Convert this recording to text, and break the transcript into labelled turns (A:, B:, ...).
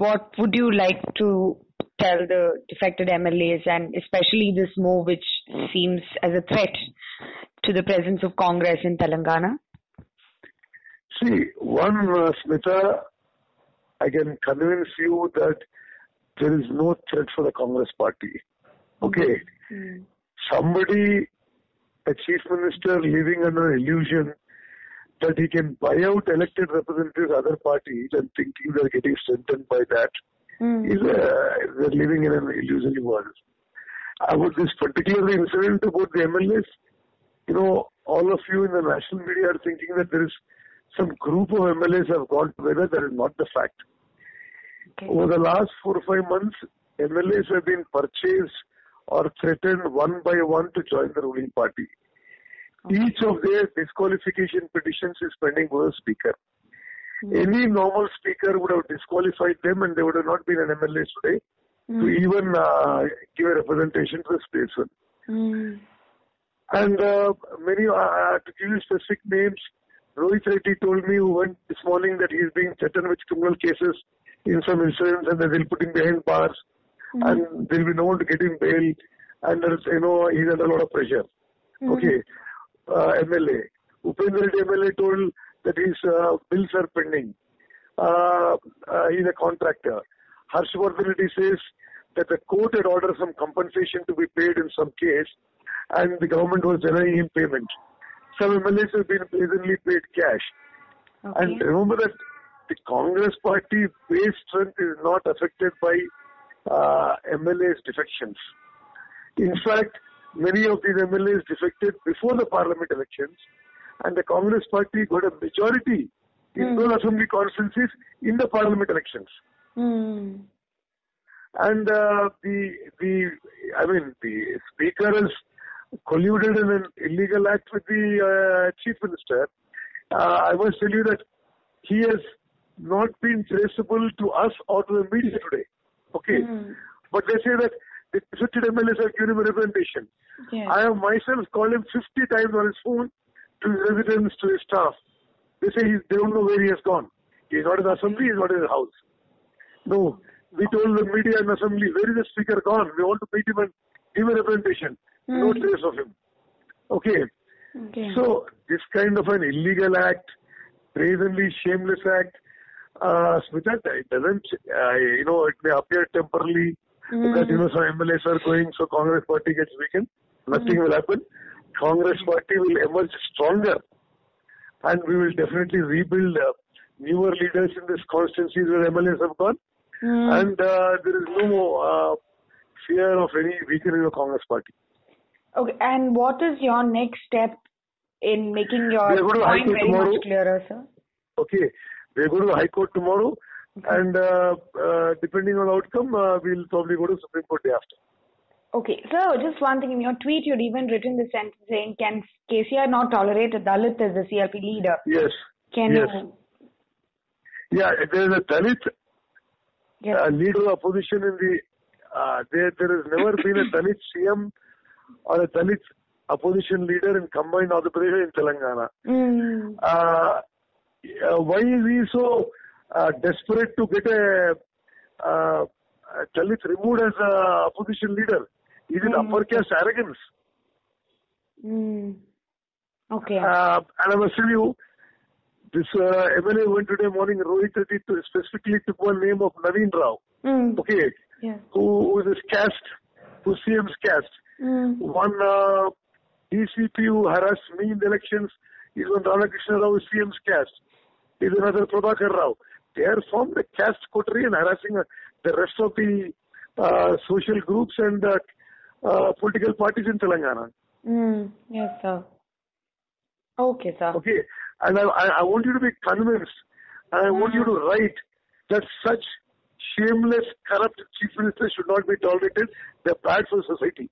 A: what would you like to tell the defected MLAs and especially this move which seems as a threat to the presence of Congress in Telangana?
B: See, one, uh, Smita, I can convince you that there is no threat for the Congress party. Okay. Mm. Somebody, a chief minister living under illusion that he can buy out elected representatives of other parties and thinking they're getting strengthened by that mm. is uh, they're living in an illusory world. About this particular incident about the MLS, you know, all of you in the national media are thinking that there is some group of MLAs have got together. That is not the fact. Okay. Over the last four or five months, MLAs have been purchased or threatened one by one to join the ruling party. Okay. Each of their disqualification petitions is pending with a speaker. Mm. Any normal speaker would have disqualified them and they would have not been an MLA today mm. to even uh, give a representation to the statesman. Mm. And uh, many, uh, to give you specific names, Rohit Reddy told me who went this morning that he's being threatened with criminal cases in some incidents and that they'll put him behind bars mm-hmm. and there'll be no one to get him bail and there's, you know, he's under a lot of pressure. Mm-hmm. Okay. Uh, MLA. Upendra Reddy MLA told that his uh, bills are pending. Uh, uh, he's a contractor. Harshvardhan Reddy says that the court had ordered some compensation to be paid in some case and the government was denying him payment. Some MLAs have been presently paid cash. Okay. And remember that the Congress party base strength is not affected by uh, MLAs defections. In fact, many of these MLAs defected before the parliament elections and the Congress party got a majority in mm. those assembly constituencies in the parliament elections. Mm. And uh, the the I mean the speaker has colluded in an illegal act with the uh, chief minister. Uh, I must tell you that he has not been traceable to us or to the media today. Okay. Mm. But they say that the defected MLAs have given him a representation. Yes. I have myself called him 50 times on his phone to his residence, to his staff. They say he, they don't know where he has gone. He's not in the assembly, he's not in the house. No, we told the media and assembly, where is the speaker gone? We want to meet him and give a representation. Mm. No trace of him. Okay. okay. So this kind of an illegal act, brazenly shameless act, uh, Smita, it doesn't, uh, you know, it may appear temporarily that, you know, some MLAs are going, so Congress party gets weakened. Nothing mm. will happen. Congress party will emerge stronger and we will definitely rebuild uh, newer leaders in these constituencies where MLAs have gone. Mm. And uh, there is no uh, fear of any weakening of Congress party.
A: Okay, and what is your next step in making your point very tomorrow. much clearer, sir?
B: Okay, we're going to the High Court tomorrow. And uh, uh, depending on outcome, uh, we'll probably go to Supreme Court day after.
A: Okay, so just one thing in your tweet, you'd even written the sentence saying, "Can KCR not tolerate a Dalit as the CLP leader?"
B: Yes.
A: Can
B: yes.
A: you?
B: Yeah, there is a Dalit yes. uh, leader of opposition in the. Uh, there, there has never been a Dalit CM or a Dalit opposition leader in combined Andhra Pradesh in Telangana. Mm. Uh, why is he so uh, desperate to get a uh, Dalit removed as a opposition leader? Is it mm. upper caste arrogance?
A: Mm. Okay.
B: Uh, and I must tell you, this uh, MLA went today morning, Rohit Reddy specifically took one name of Naveen Rao. Mm. Okay.
A: Yeah.
B: Who, who is caste, who CM's caste. Mm. One uh, DCP who harassed me in the elections is one Ramakrishna Rao, CM's caste. Is another Prabhakar Rao. They are from the caste coterie and harassing uh, the rest of the uh, social groups and uh, uh, political parties in Telangana.
A: Mm. Yes, sir. Okay, sir.
B: Okay. And I, I, want you to be convinced and I mm. want you to write that such shameless, corrupt chief ministers should not be tolerated. They're bad for society.